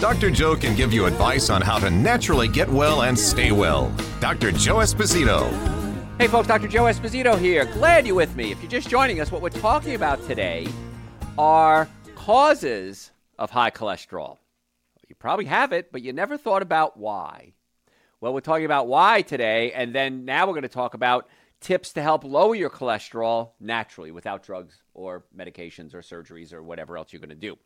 Dr. Joe can give you advice on how to naturally get well and stay well. Dr. Joe Esposito. Hey, folks, Dr. Joe Esposito here. Glad you're with me. If you're just joining us, what we're talking about today are causes of high cholesterol. You probably have it, but you never thought about why. Well, we're talking about why today, and then now we're going to talk about tips to help lower your cholesterol naturally without drugs or medications or surgeries or whatever else you're going to do.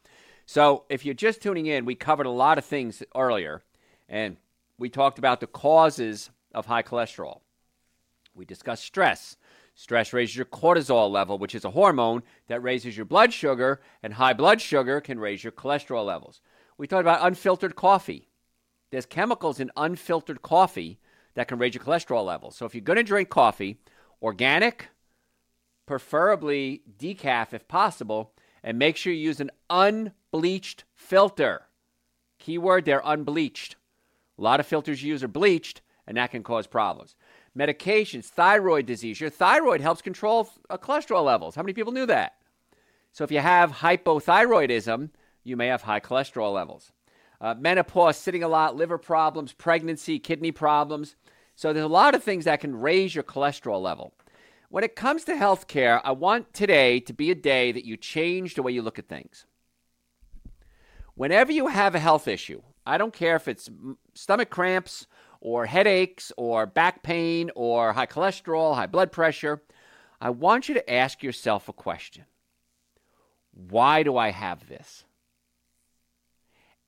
So, if you're just tuning in, we covered a lot of things earlier, and we talked about the causes of high cholesterol. We discussed stress. Stress raises your cortisol level, which is a hormone that raises your blood sugar, and high blood sugar can raise your cholesterol levels. We talked about unfiltered coffee. There's chemicals in unfiltered coffee that can raise your cholesterol levels. So if you're going to drink coffee, organic, preferably decaf if possible, and make sure you use an unbleached filter. Keyword, they're unbleached. A lot of filters you use are bleached, and that can cause problems. Medications, thyroid disease. Your thyroid helps control uh, cholesterol levels. How many people knew that? So if you have hypothyroidism, you may have high cholesterol levels. Uh, menopause, sitting a lot, liver problems, pregnancy, kidney problems. So there's a lot of things that can raise your cholesterol level. When it comes to healthcare, I want today to be a day that you change the way you look at things. Whenever you have a health issue, I don't care if it's stomach cramps or headaches or back pain or high cholesterol, high blood pressure, I want you to ask yourself a question Why do I have this?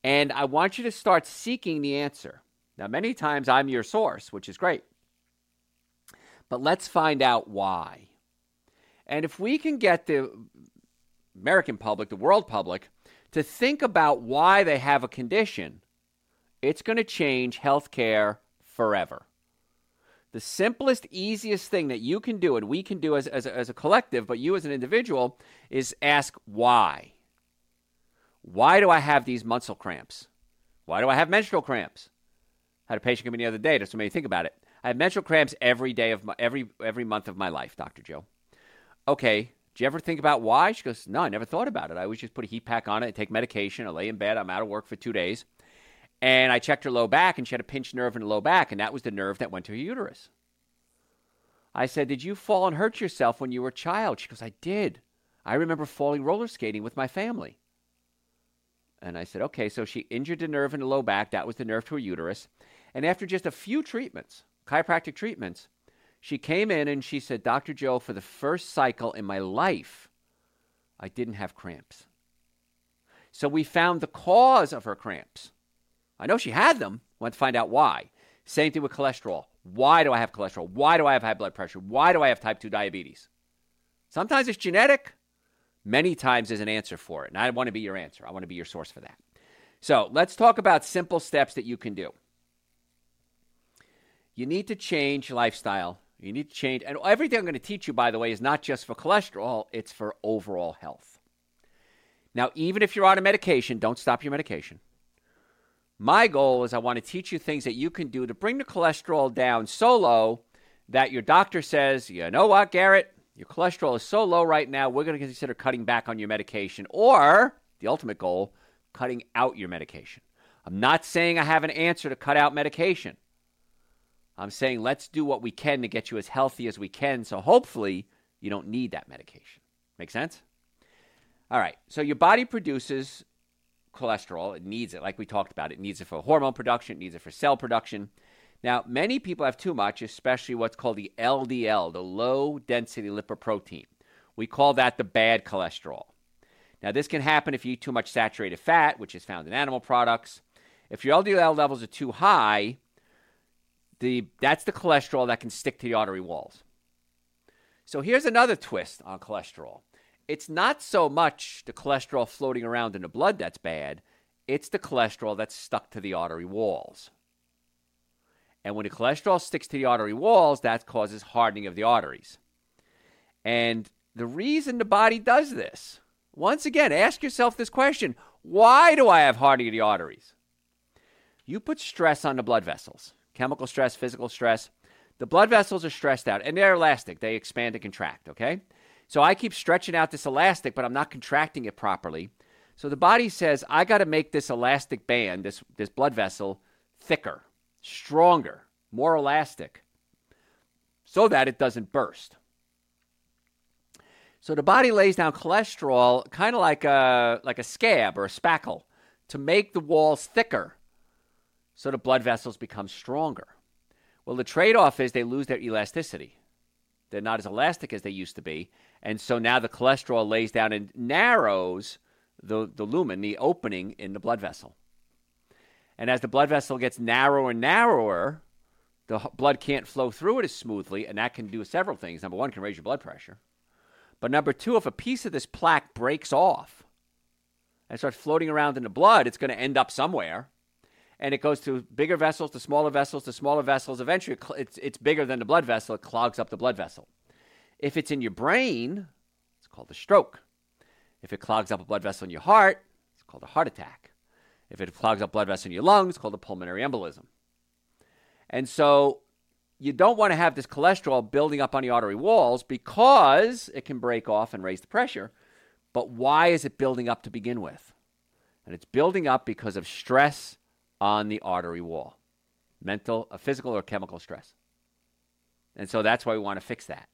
And I want you to start seeking the answer. Now, many times I'm your source, which is great. But let's find out why. And if we can get the American public, the world public, to think about why they have a condition, it's going to change healthcare forever. The simplest, easiest thing that you can do, and we can do as, as, a, as a collective, but you as an individual, is ask why. Why do I have these muscle cramps? Why do I have menstrual cramps? I had a patient come in the other day, just to me think about it. I have menstrual cramps every day of my, every every month of my life, Doctor Joe. Okay, do you ever think about why? She goes, No, I never thought about it. I always just put a heat pack on it, take medication, I lay in bed. I'm out of work for two days, and I checked her low back, and she had a pinched nerve in the low back, and that was the nerve that went to her uterus. I said, Did you fall and hurt yourself when you were a child? She goes, I did. I remember falling roller skating with my family. And I said, Okay, so she injured the nerve in the low back. That was the nerve to her uterus. And after just a few treatments, chiropractic treatments, she came in and she said, Dr. Joe, for the first cycle in my life, I didn't have cramps. So we found the cause of her cramps. I know she had them, went to find out why. Same thing with cholesterol. Why do I have cholesterol? Why do I have high blood pressure? Why do I have type 2 diabetes? Sometimes it's genetic. Many times there's an answer for it. And I want to be your answer. I want to be your source for that. So let's talk about simple steps that you can do. You need to change lifestyle. You need to change. And everything I'm going to teach you, by the way, is not just for cholesterol, it's for overall health. Now, even if you're on a medication, don't stop your medication. My goal is I want to teach you things that you can do to bring the cholesterol down so low that your doctor says, you know what, Garrett, your cholesterol is so low right now, we're going to consider cutting back on your medication. Or, the ultimate goal, cutting out your medication. I'm not saying I have an answer to cut out medication. I'm saying let's do what we can to get you as healthy as we can so hopefully you don't need that medication. Make sense? All right. So your body produces cholesterol. It needs it, like we talked about. It needs it for hormone production, it needs it for cell production. Now, many people have too much, especially what's called the LDL, the low density lipoprotein. We call that the bad cholesterol. Now, this can happen if you eat too much saturated fat, which is found in animal products. If your LDL levels are too high, the, that's the cholesterol that can stick to the artery walls. So here's another twist on cholesterol. It's not so much the cholesterol floating around in the blood that's bad, it's the cholesterol that's stuck to the artery walls. And when the cholesterol sticks to the artery walls, that causes hardening of the arteries. And the reason the body does this, once again, ask yourself this question why do I have hardening of the arteries? You put stress on the blood vessels, chemical stress, physical stress. The blood vessels are stressed out and they're elastic. They expand and contract, okay? So I keep stretching out this elastic, but I'm not contracting it properly. So the body says, I got to make this elastic band, this, this blood vessel, thicker, stronger, more elastic, so that it doesn't burst. So the body lays down cholesterol kind of like a, like a scab or a spackle to make the walls thicker so the blood vessels become stronger. Well, the trade off is they lose their elasticity. They're not as elastic as they used to be. And so now the cholesterol lays down and narrows the, the lumen, the opening in the blood vessel. And as the blood vessel gets narrower and narrower, the blood can't flow through it as smoothly, and that can do several things. Number one, can raise your blood pressure. But number two, if a piece of this plaque breaks off and starts floating around in the blood, it's going to end up somewhere. And it goes to bigger vessels, to smaller vessels, to smaller vessels. Eventually, it's, it's bigger than the blood vessel. It clogs up the blood vessel. If it's in your brain, it's called a stroke. If it clogs up a blood vessel in your heart, it's called a heart attack. If it clogs up blood vessel in your lungs, it's called a pulmonary embolism. And so you don't want to have this cholesterol building up on the artery walls because it can break off and raise the pressure. But why is it building up to begin with? And it's building up because of stress on the artery wall mental, a physical, or chemical stress. And so that's why we want to fix that.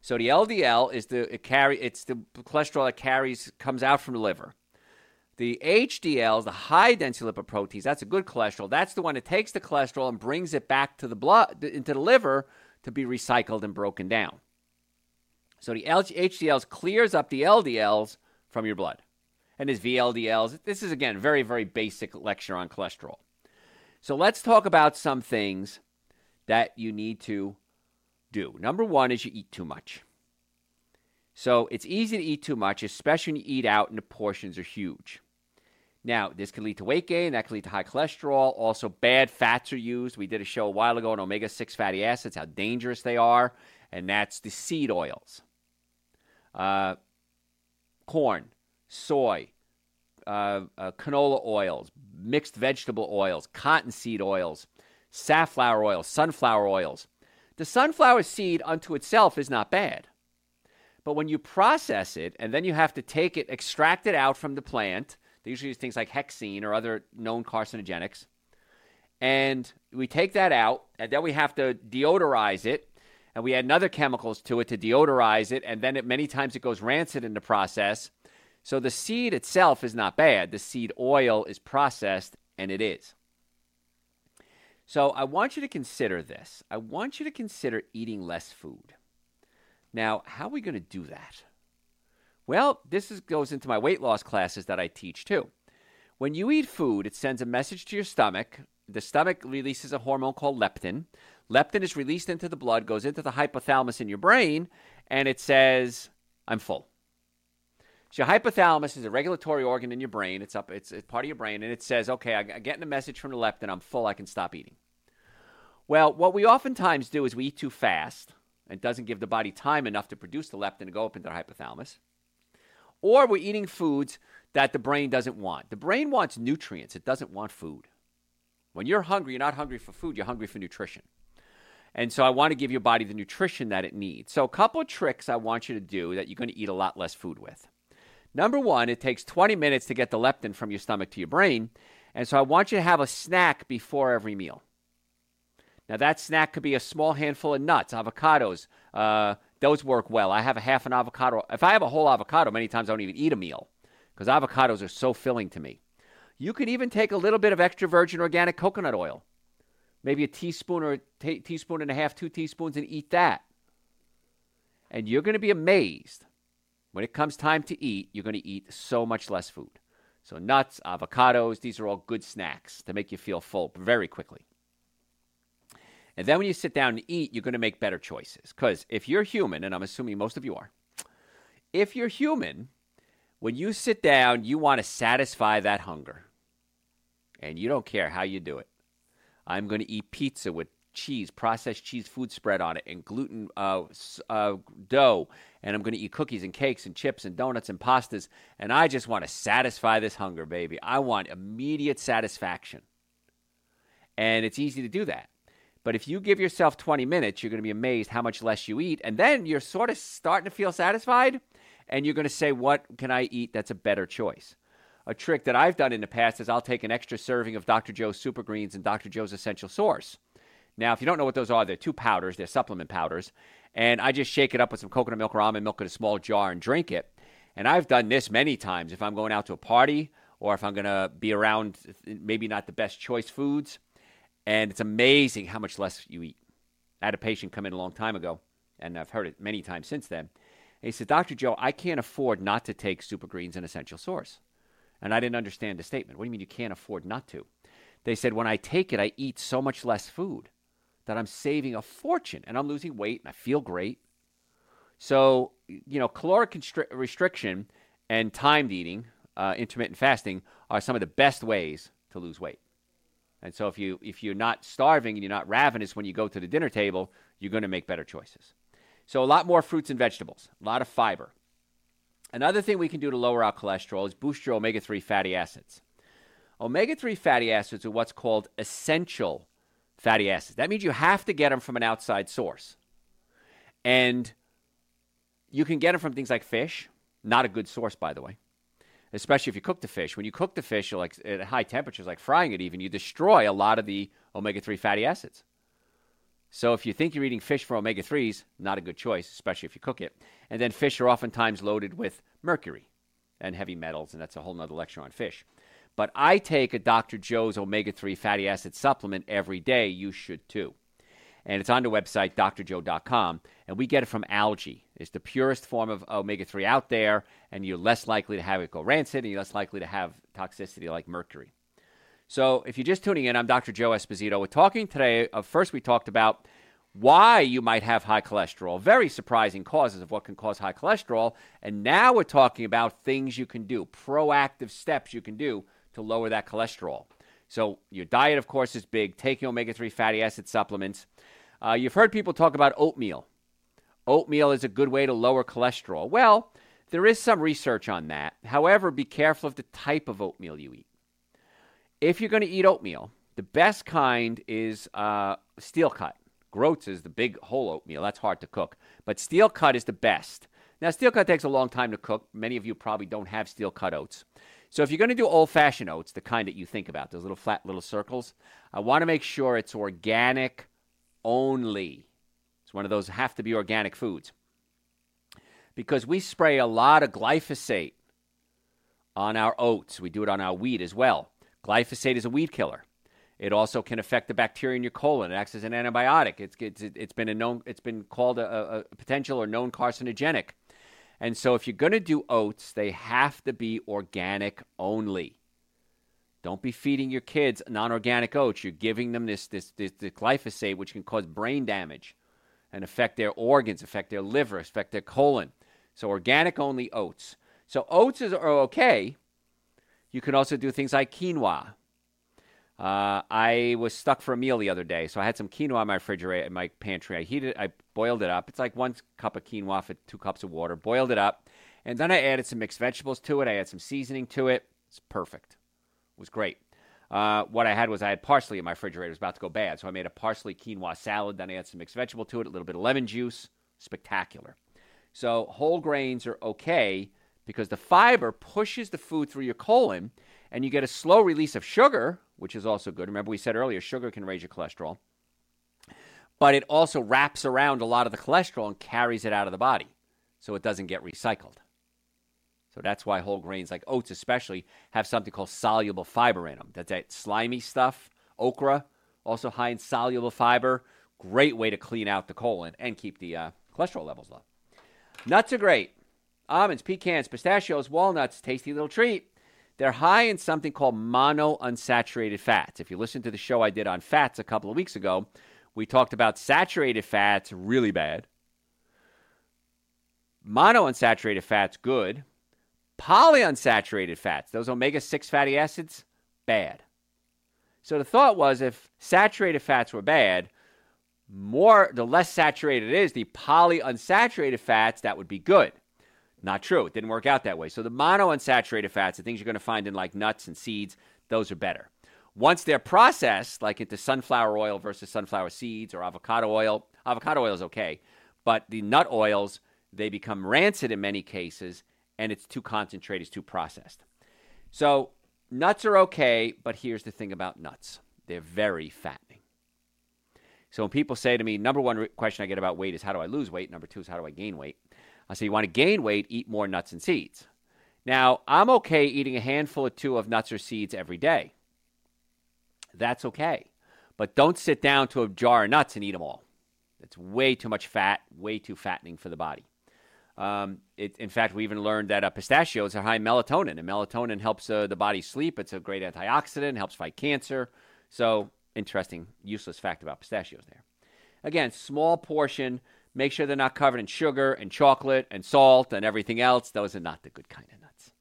So the LDL is the it carry it's the cholesterol that carries comes out from the liver. The HDL is the high density lipoproteins. That's a good cholesterol. That's the one that takes the cholesterol and brings it back to the blood into the liver to be recycled and broken down. So the HDLs clears up the LDLs from your blood. And his VLDLs. This is again very very basic lecture on cholesterol. So let's talk about some things that you need to do. Number one is you eat too much. So it's easy to eat too much, especially when you eat out and the portions are huge. Now, this can lead to weight gain, that can lead to high cholesterol. Also, bad fats are used. We did a show a while ago on omega 6 fatty acids, how dangerous they are, and that's the seed oils. Uh, corn, soy, uh, uh, canola oils, mixed vegetable oils, cottonseed oils, safflower oils, sunflower oils. The sunflower seed unto itself is not bad. But when you process it and then you have to take it, extract it out from the plant, they usually use things like hexane or other known carcinogenics. And we take that out and then we have to deodorize it and we add other chemicals to it to deodorize it and then it, many times it goes rancid in the process. So the seed itself is not bad. The seed oil is processed and it is. So I want you to consider this. I want you to consider eating less food. Now, how are we going to do that? Well, this is, goes into my weight loss classes that I teach too. When you eat food, it sends a message to your stomach. The stomach releases a hormone called leptin. Leptin is released into the blood, goes into the hypothalamus in your brain, and it says, I'm full. So your hypothalamus is a regulatory organ in your brain. It's up. It's, it's part of your brain, and it says, "Okay, I'm getting a message from the leptin. I'm full. I can stop eating." Well, what we oftentimes do is we eat too fast. It doesn't give the body time enough to produce the leptin to go up into the hypothalamus. Or we're eating foods that the brain doesn't want. The brain wants nutrients. It doesn't want food. When you're hungry, you're not hungry for food. You're hungry for nutrition. And so I want to give your body the nutrition that it needs. So a couple of tricks I want you to do that you're going to eat a lot less food with. Number one, it takes 20 minutes to get the leptin from your stomach to your brain. And so I want you to have a snack before every meal. Now, that snack could be a small handful of nuts, avocados. Uh, those work well. I have a half an avocado. If I have a whole avocado, many times I don't even eat a meal because avocados are so filling to me. You could even take a little bit of extra virgin organic coconut oil, maybe a teaspoon or a t- teaspoon and a half, two teaspoons, and eat that. And you're going to be amazed when it comes time to eat, you're going to eat so much less food. So, nuts, avocados, these are all good snacks to make you feel full very quickly. And then when you sit down and eat, you're going to make better choices. Because if you're human, and I'm assuming most of you are, if you're human, when you sit down, you want to satisfy that hunger. And you don't care how you do it. I'm going to eat pizza with cheese, processed cheese food spread on it, and gluten uh, uh, dough. And I'm going to eat cookies and cakes and chips and donuts and pastas. And I just want to satisfy this hunger, baby. I want immediate satisfaction. And it's easy to do that. But if you give yourself 20 minutes, you're going to be amazed how much less you eat. And then you're sort of starting to feel satisfied. And you're going to say, What can I eat that's a better choice? a trick that I've done in the past is I'll take an extra serving of Dr. Joe's Super Greens and Dr. Joe's Essential Source. Now, if you don't know what those are, they're two powders, they're supplement powders. And I just shake it up with some coconut milk or almond milk in a small jar and drink it. And I've done this many times if I'm going out to a party or if I'm going to be around maybe not the best choice foods. And it's amazing how much less you eat. I had a patient come in a long time ago, and I've heard it many times since then. He said, Dr. Joe, I can't afford not to take Super Greens and Essential Source. And I didn't understand the statement. What do you mean you can't afford not to? They said, when I take it, I eat so much less food that I'm saving a fortune and I'm losing weight and I feel great. So, you know, caloric constri- restriction and timed eating, uh, intermittent fasting, are some of the best ways to lose weight. And so, if you if you're not starving and you're not ravenous when you go to the dinner table, you're going to make better choices. So, a lot more fruits and vegetables, a lot of fiber, Another thing we can do to lower our cholesterol is boost your omega 3 fatty acids. Omega 3 fatty acids are what's called essential fatty acids. That means you have to get them from an outside source. And you can get them from things like fish, not a good source, by the way, especially if you cook the fish. When you cook the fish like at high temperatures, like frying it even, you destroy a lot of the omega 3 fatty acids. So if you think you're eating fish for omega 3s, not a good choice, especially if you cook it. And then fish are oftentimes loaded with mercury and heavy metals, and that's a whole nother lecture on fish. But I take a Dr. Joe's omega 3 fatty acid supplement every day. You should too. And it's on the website, drjoe.com. And we get it from algae. It's the purest form of omega 3 out there, and you're less likely to have it go rancid, and you're less likely to have toxicity like mercury. So, if you're just tuning in, I'm Dr. Joe Esposito. We're talking today. Uh, first, we talked about why you might have high cholesterol, very surprising causes of what can cause high cholesterol. And now we're talking about things you can do, proactive steps you can do to lower that cholesterol. So, your diet, of course, is big, taking omega 3 fatty acid supplements. Uh, you've heard people talk about oatmeal. Oatmeal is a good way to lower cholesterol. Well, there is some research on that. However, be careful of the type of oatmeal you eat if you're going to eat oatmeal, the best kind is uh, steel cut. Groats is the big whole oatmeal. That's hard to cook. But steel cut is the best. Now, steel cut takes a long time to cook. Many of you probably don't have steel cut oats. So, if you're going to do old fashioned oats, the kind that you think about, those little flat little circles, I want to make sure it's organic only. It's one of those have to be organic foods. Because we spray a lot of glyphosate on our oats, we do it on our wheat as well. Glyphosate is a weed killer. It also can affect the bacteria in your colon. It acts as an antibiotic. It's, it's, it's been a known, it's been called a, a potential or known carcinogenic. And so, if you're going to do oats, they have to be organic only. Don't be feeding your kids non-organic oats. You're giving them this, this, this, this glyphosate, which can cause brain damage and affect their organs, affect their liver, affect their colon. So, organic only oats. So, oats are okay you can also do things like quinoa. Uh, I was stuck for a meal the other day, so I had some quinoa in my refrigerator, in my pantry. I heated, I boiled it up. It's like one cup of quinoa for two cups of water. Boiled it up, and then I added some mixed vegetables to it. I added some seasoning to it. It's perfect. It was great. Uh, what I had was I had parsley in my refrigerator. It was about to go bad, so I made a parsley quinoa salad. Then I added some mixed vegetable to it, a little bit of lemon juice. Spectacular. So whole grains are okay because the fiber pushes the food through your colon and you get a slow release of sugar, which is also good. Remember, we said earlier sugar can raise your cholesterol, but it also wraps around a lot of the cholesterol and carries it out of the body so it doesn't get recycled. So that's why whole grains like oats, especially, have something called soluble fiber in them. That's that slimy stuff. Okra, also high in soluble fiber. Great way to clean out the colon and keep the uh, cholesterol levels low. Nuts are great almonds, pecans, pistachios, walnuts, tasty little treat. They're high in something called monounsaturated fats. If you listen to the show I did on fats a couple of weeks ago, we talked about saturated fats, really bad. Monounsaturated fats, good. Polyunsaturated fats, those omega 6 fatty acids, bad. So the thought was if saturated fats were bad, more the less saturated it is, the polyunsaturated fats, that would be good. Not true. It didn't work out that way. So the monounsaturated fats, the things you're going to find in like nuts and seeds, those are better. Once they're processed, like into sunflower oil versus sunflower seeds or avocado oil, avocado oil is okay, but the nut oils, they become rancid in many cases, and it's too concentrated, it's too processed. So nuts are okay, but here's the thing about nuts they're very fattening. So when people say to me, number one question I get about weight is how do I lose weight? Number two is how do I gain weight? I say, you want to gain weight, eat more nuts and seeds. Now, I'm okay eating a handful or two of nuts or seeds every day. That's okay. But don't sit down to a jar of nuts and eat them all. It's way too much fat, way too fattening for the body. Um, it, in fact, we even learned that uh, pistachios are high in melatonin, and melatonin helps uh, the body sleep. It's a great antioxidant, helps fight cancer. So, interesting, useless fact about pistachios there. Again, small portion, Make sure they're not covered in sugar and chocolate and salt and everything else. Those are not the good kind of nuts.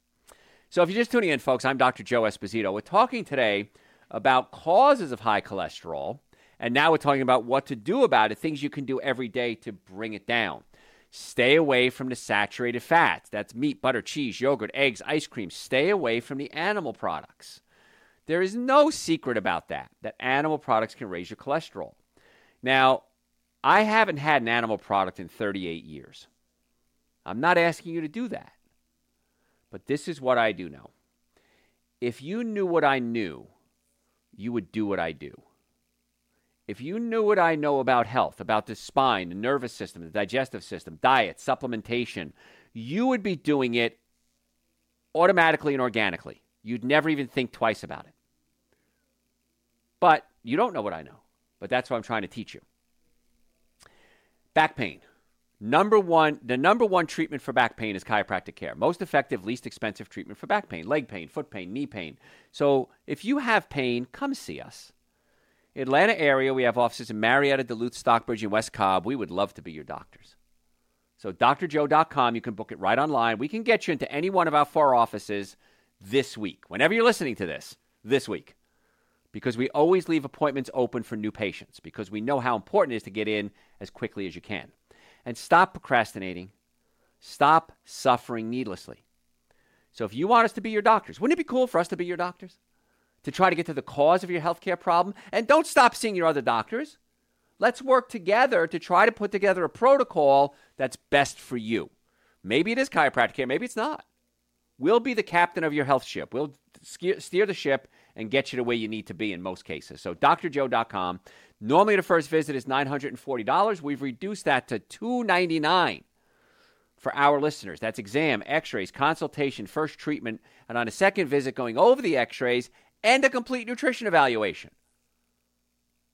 So, if you're just tuning in, folks, I'm Dr. Joe Esposito. We're talking today about causes of high cholesterol, and now we're talking about what to do about it, things you can do every day to bring it down. Stay away from the saturated fats. That's meat, butter, cheese, yogurt, eggs, ice cream. Stay away from the animal products. There is no secret about that, that animal products can raise your cholesterol. Now, I haven't had an animal product in 38 years. I'm not asking you to do that. But this is what I do know. If you knew what I knew, you would do what I do. If you knew what I know about health, about the spine, the nervous system, the digestive system, diet, supplementation, you would be doing it automatically and organically. You'd never even think twice about it. But you don't know what I know. But that's what I'm trying to teach you. Back pain. Number one, the number one treatment for back pain is chiropractic care. Most effective, least expensive treatment for back pain, leg pain, foot pain, knee pain. So if you have pain, come see us. Atlanta area, we have offices in Marietta, Duluth, Stockbridge, and West Cobb. We would love to be your doctors. So drjoe.com, you can book it right online. We can get you into any one of our four offices this week. Whenever you're listening to this, this week because we always leave appointments open for new patients because we know how important it is to get in as quickly as you can. And stop procrastinating. Stop suffering needlessly. So if you want us to be your doctors, wouldn't it be cool for us to be your doctors? To try to get to the cause of your healthcare problem? And don't stop seeing your other doctors. Let's work together to try to put together a protocol that's best for you. Maybe it is chiropractic care, maybe it's not. We'll be the captain of your health ship. We'll steer the ship and get you to where you need to be in most cases. So drjoe.com. Normally the first visit is $940. We've reduced that to 299 for our listeners. That's exam, x-rays, consultation, first treatment, and on a second visit going over the x-rays and a complete nutrition evaluation.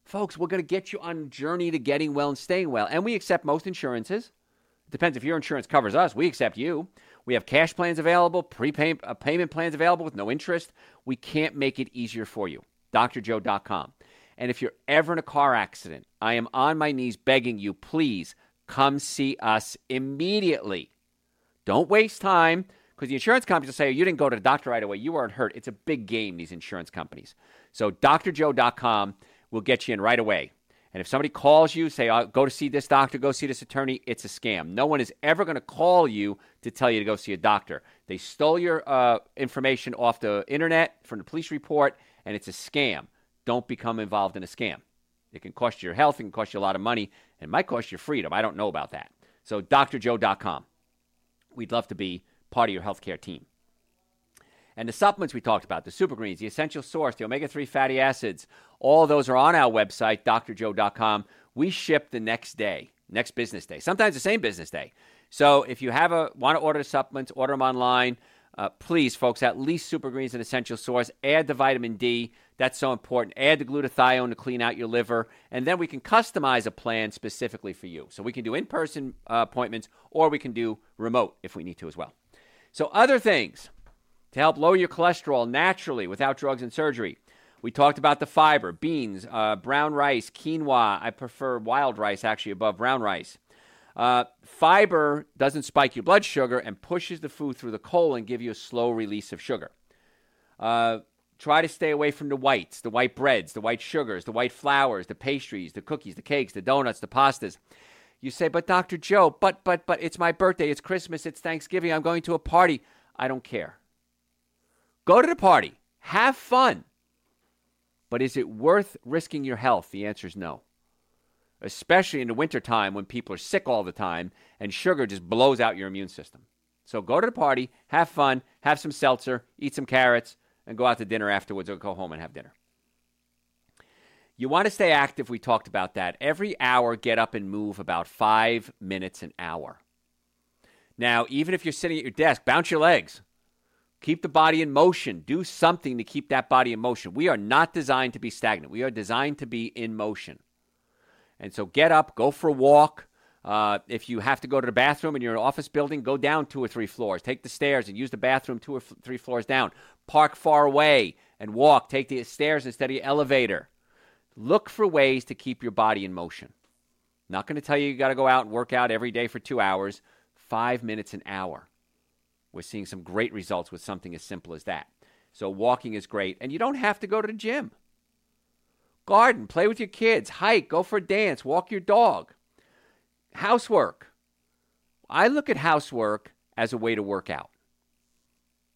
Folks, we're going to get you on journey to getting well and staying well. And we accept most insurances. It depends if your insurance covers us. We accept you. We have cash plans available, prepayment uh, payment plans available with no interest. We can't make it easier for you. drjoe.com. And if you're ever in a car accident, I am on my knees begging you, please come see us immediately. Don't waste time because the insurance companies will say, you didn't go to the doctor right away. You weren't hurt. It's a big game, these insurance companies. So drjoe.com will get you in right away. And if somebody calls you, say, oh, go to see this doctor, go see this attorney, it's a scam. No one is ever going to call you to tell you to go see a doctor. They stole your uh, information off the internet from the police report, and it's a scam. Don't become involved in a scam. It can cost you your health, it can cost you a lot of money, and it might cost you freedom. I don't know about that. So, drjoe.com. We'd love to be part of your healthcare team. And the supplements we talked about, the super greens, the essential source, the omega 3 fatty acids, all those are on our website, drjoe.com. We ship the next day, next business day, sometimes the same business day. So if you have a want to order supplements, order them online. Uh, please, folks, at least super greens and essential source. Add the vitamin D. That's so important. Add the glutathione to clean out your liver. And then we can customize a plan specifically for you. So we can do in person uh, appointments or we can do remote if we need to as well. So, other things to help lower your cholesterol naturally without drugs and surgery. We talked about the fiber, beans, uh, brown rice, quinoa. I prefer wild rice actually above brown rice. Uh, fiber doesn't spike your blood sugar and pushes the food through the colon, give you a slow release of sugar. Uh, Try to stay away from the whites, the white breads, the white sugars, the white flours, the pastries, the cookies, the cakes, the donuts, the pastas. You say, but Dr. Joe, but, but, but it's my birthday, it's Christmas, it's Thanksgiving, I'm going to a party. I don't care. Go to the party, have fun. But is it worth risking your health? The answer is no. Especially in the wintertime when people are sick all the time and sugar just blows out your immune system. So go to the party, have fun, have some seltzer, eat some carrots, and go out to dinner afterwards or go home and have dinner. You want to stay active. We talked about that. Every hour, get up and move about five minutes an hour. Now, even if you're sitting at your desk, bounce your legs. Keep the body in motion. Do something to keep that body in motion. We are not designed to be stagnant, we are designed to be in motion. And so get up, go for a walk, uh, if you have to go to the bathroom in your office building, go down two or three floors. Take the stairs and use the bathroom two or f- three floors down. Park far away and walk. Take the stairs instead of the elevator. Look for ways to keep your body in motion. Not going to tell you you got to go out and work out every day for two hours, five minutes an hour. We're seeing some great results with something as simple as that. So, walking is great, and you don't have to go to the gym. Garden, play with your kids, hike, go for a dance, walk your dog. Housework. I look at housework as a way to work out.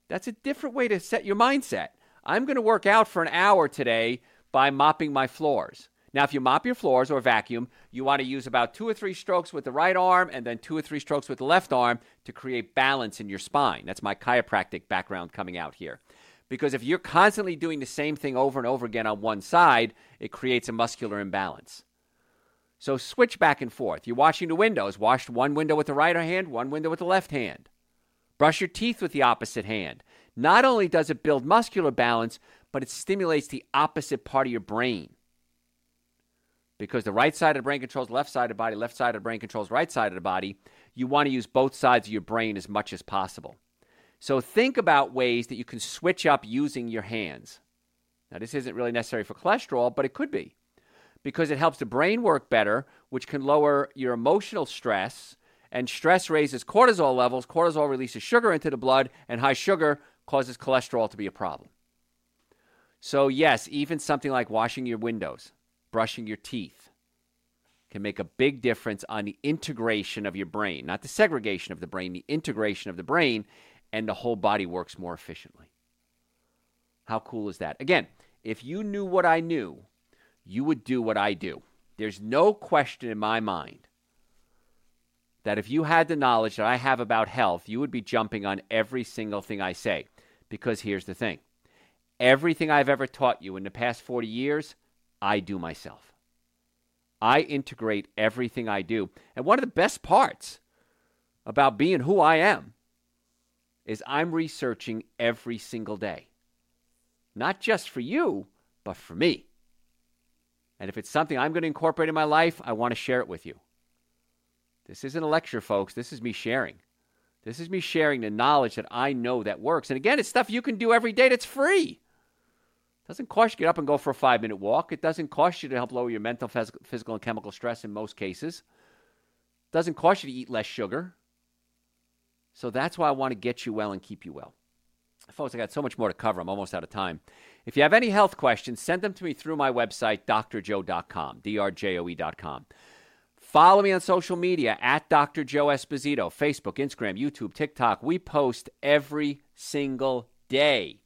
That's a different way to set your mindset. I'm going to work out for an hour today by mopping my floors. Now, if you mop your floors or vacuum, you want to use about two or three strokes with the right arm and then two or three strokes with the left arm to create balance in your spine. That's my chiropractic background coming out here. Because if you're constantly doing the same thing over and over again on one side, it creates a muscular imbalance. So switch back and forth. You're washing the windows. Wash one window with the right hand, one window with the left hand. Brush your teeth with the opposite hand. Not only does it build muscular balance, but it stimulates the opposite part of your brain. Because the right side of the brain controls the left side of the body, left side of the brain controls right side of the body. You want to use both sides of your brain as much as possible. So think about ways that you can switch up using your hands. Now, this isn't really necessary for cholesterol, but it could be because it helps the brain work better, which can lower your emotional stress. And stress raises cortisol levels. Cortisol releases sugar into the blood, and high sugar causes cholesterol to be a problem. So, yes, even something like washing your windows, brushing your teeth, can make a big difference on the integration of your brain, not the segregation of the brain, the integration of the brain, and the whole body works more efficiently. How cool is that? Again, if you knew what I knew, you would do what I do. There's no question in my mind that if you had the knowledge that I have about health, you would be jumping on every single thing I say. Because here's the thing everything I've ever taught you in the past 40 years, I do myself. I integrate everything I do. And one of the best parts about being who I am is I'm researching every single day. Not just for you, but for me. And if it's something I'm going to incorporate in my life, I want to share it with you. This isn't a lecture, folks. This is me sharing. This is me sharing the knowledge that I know that works. And again, it's stuff you can do every day that's free. Doesn't cost you to get up and go for a five minute walk. It doesn't cost you to help lower your mental, physical, and chemical stress in most cases. It doesn't cost you to eat less sugar. So that's why I want to get you well and keep you well. Folks, I got so much more to cover. I'm almost out of time. If you have any health questions, send them to me through my website, drjoe.com, drjoe.com. Follow me on social media at Dr. Joe Esposito, Facebook, Instagram, YouTube, TikTok. We post every single day.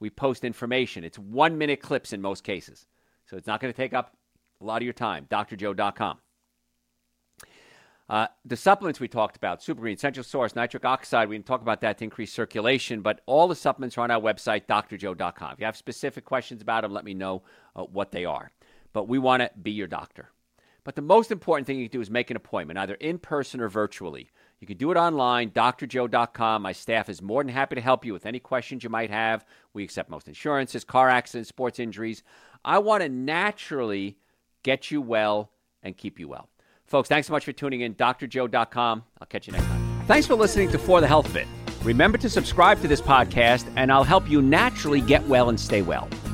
We post information. It's one minute clips in most cases. So it's not going to take up a lot of your time. drjoe.com. Uh, the supplements we talked about, Super Green, Essential Source, Nitric Oxide, we didn't talk about that to increase circulation, but all the supplements are on our website, drjoe.com. If you have specific questions about them, let me know uh, what they are. But we want to be your doctor. But the most important thing you can do is make an appointment, either in person or virtually. You can do it online, drjoe.com. My staff is more than happy to help you with any questions you might have. We accept most insurances, car accidents, sports injuries. I want to naturally get you well and keep you well. Folks, thanks so much for tuning in. drjoe.com. I'll catch you next time. Thanks for listening to For the Health of It. Remember to subscribe to this podcast, and I'll help you naturally get well and stay well.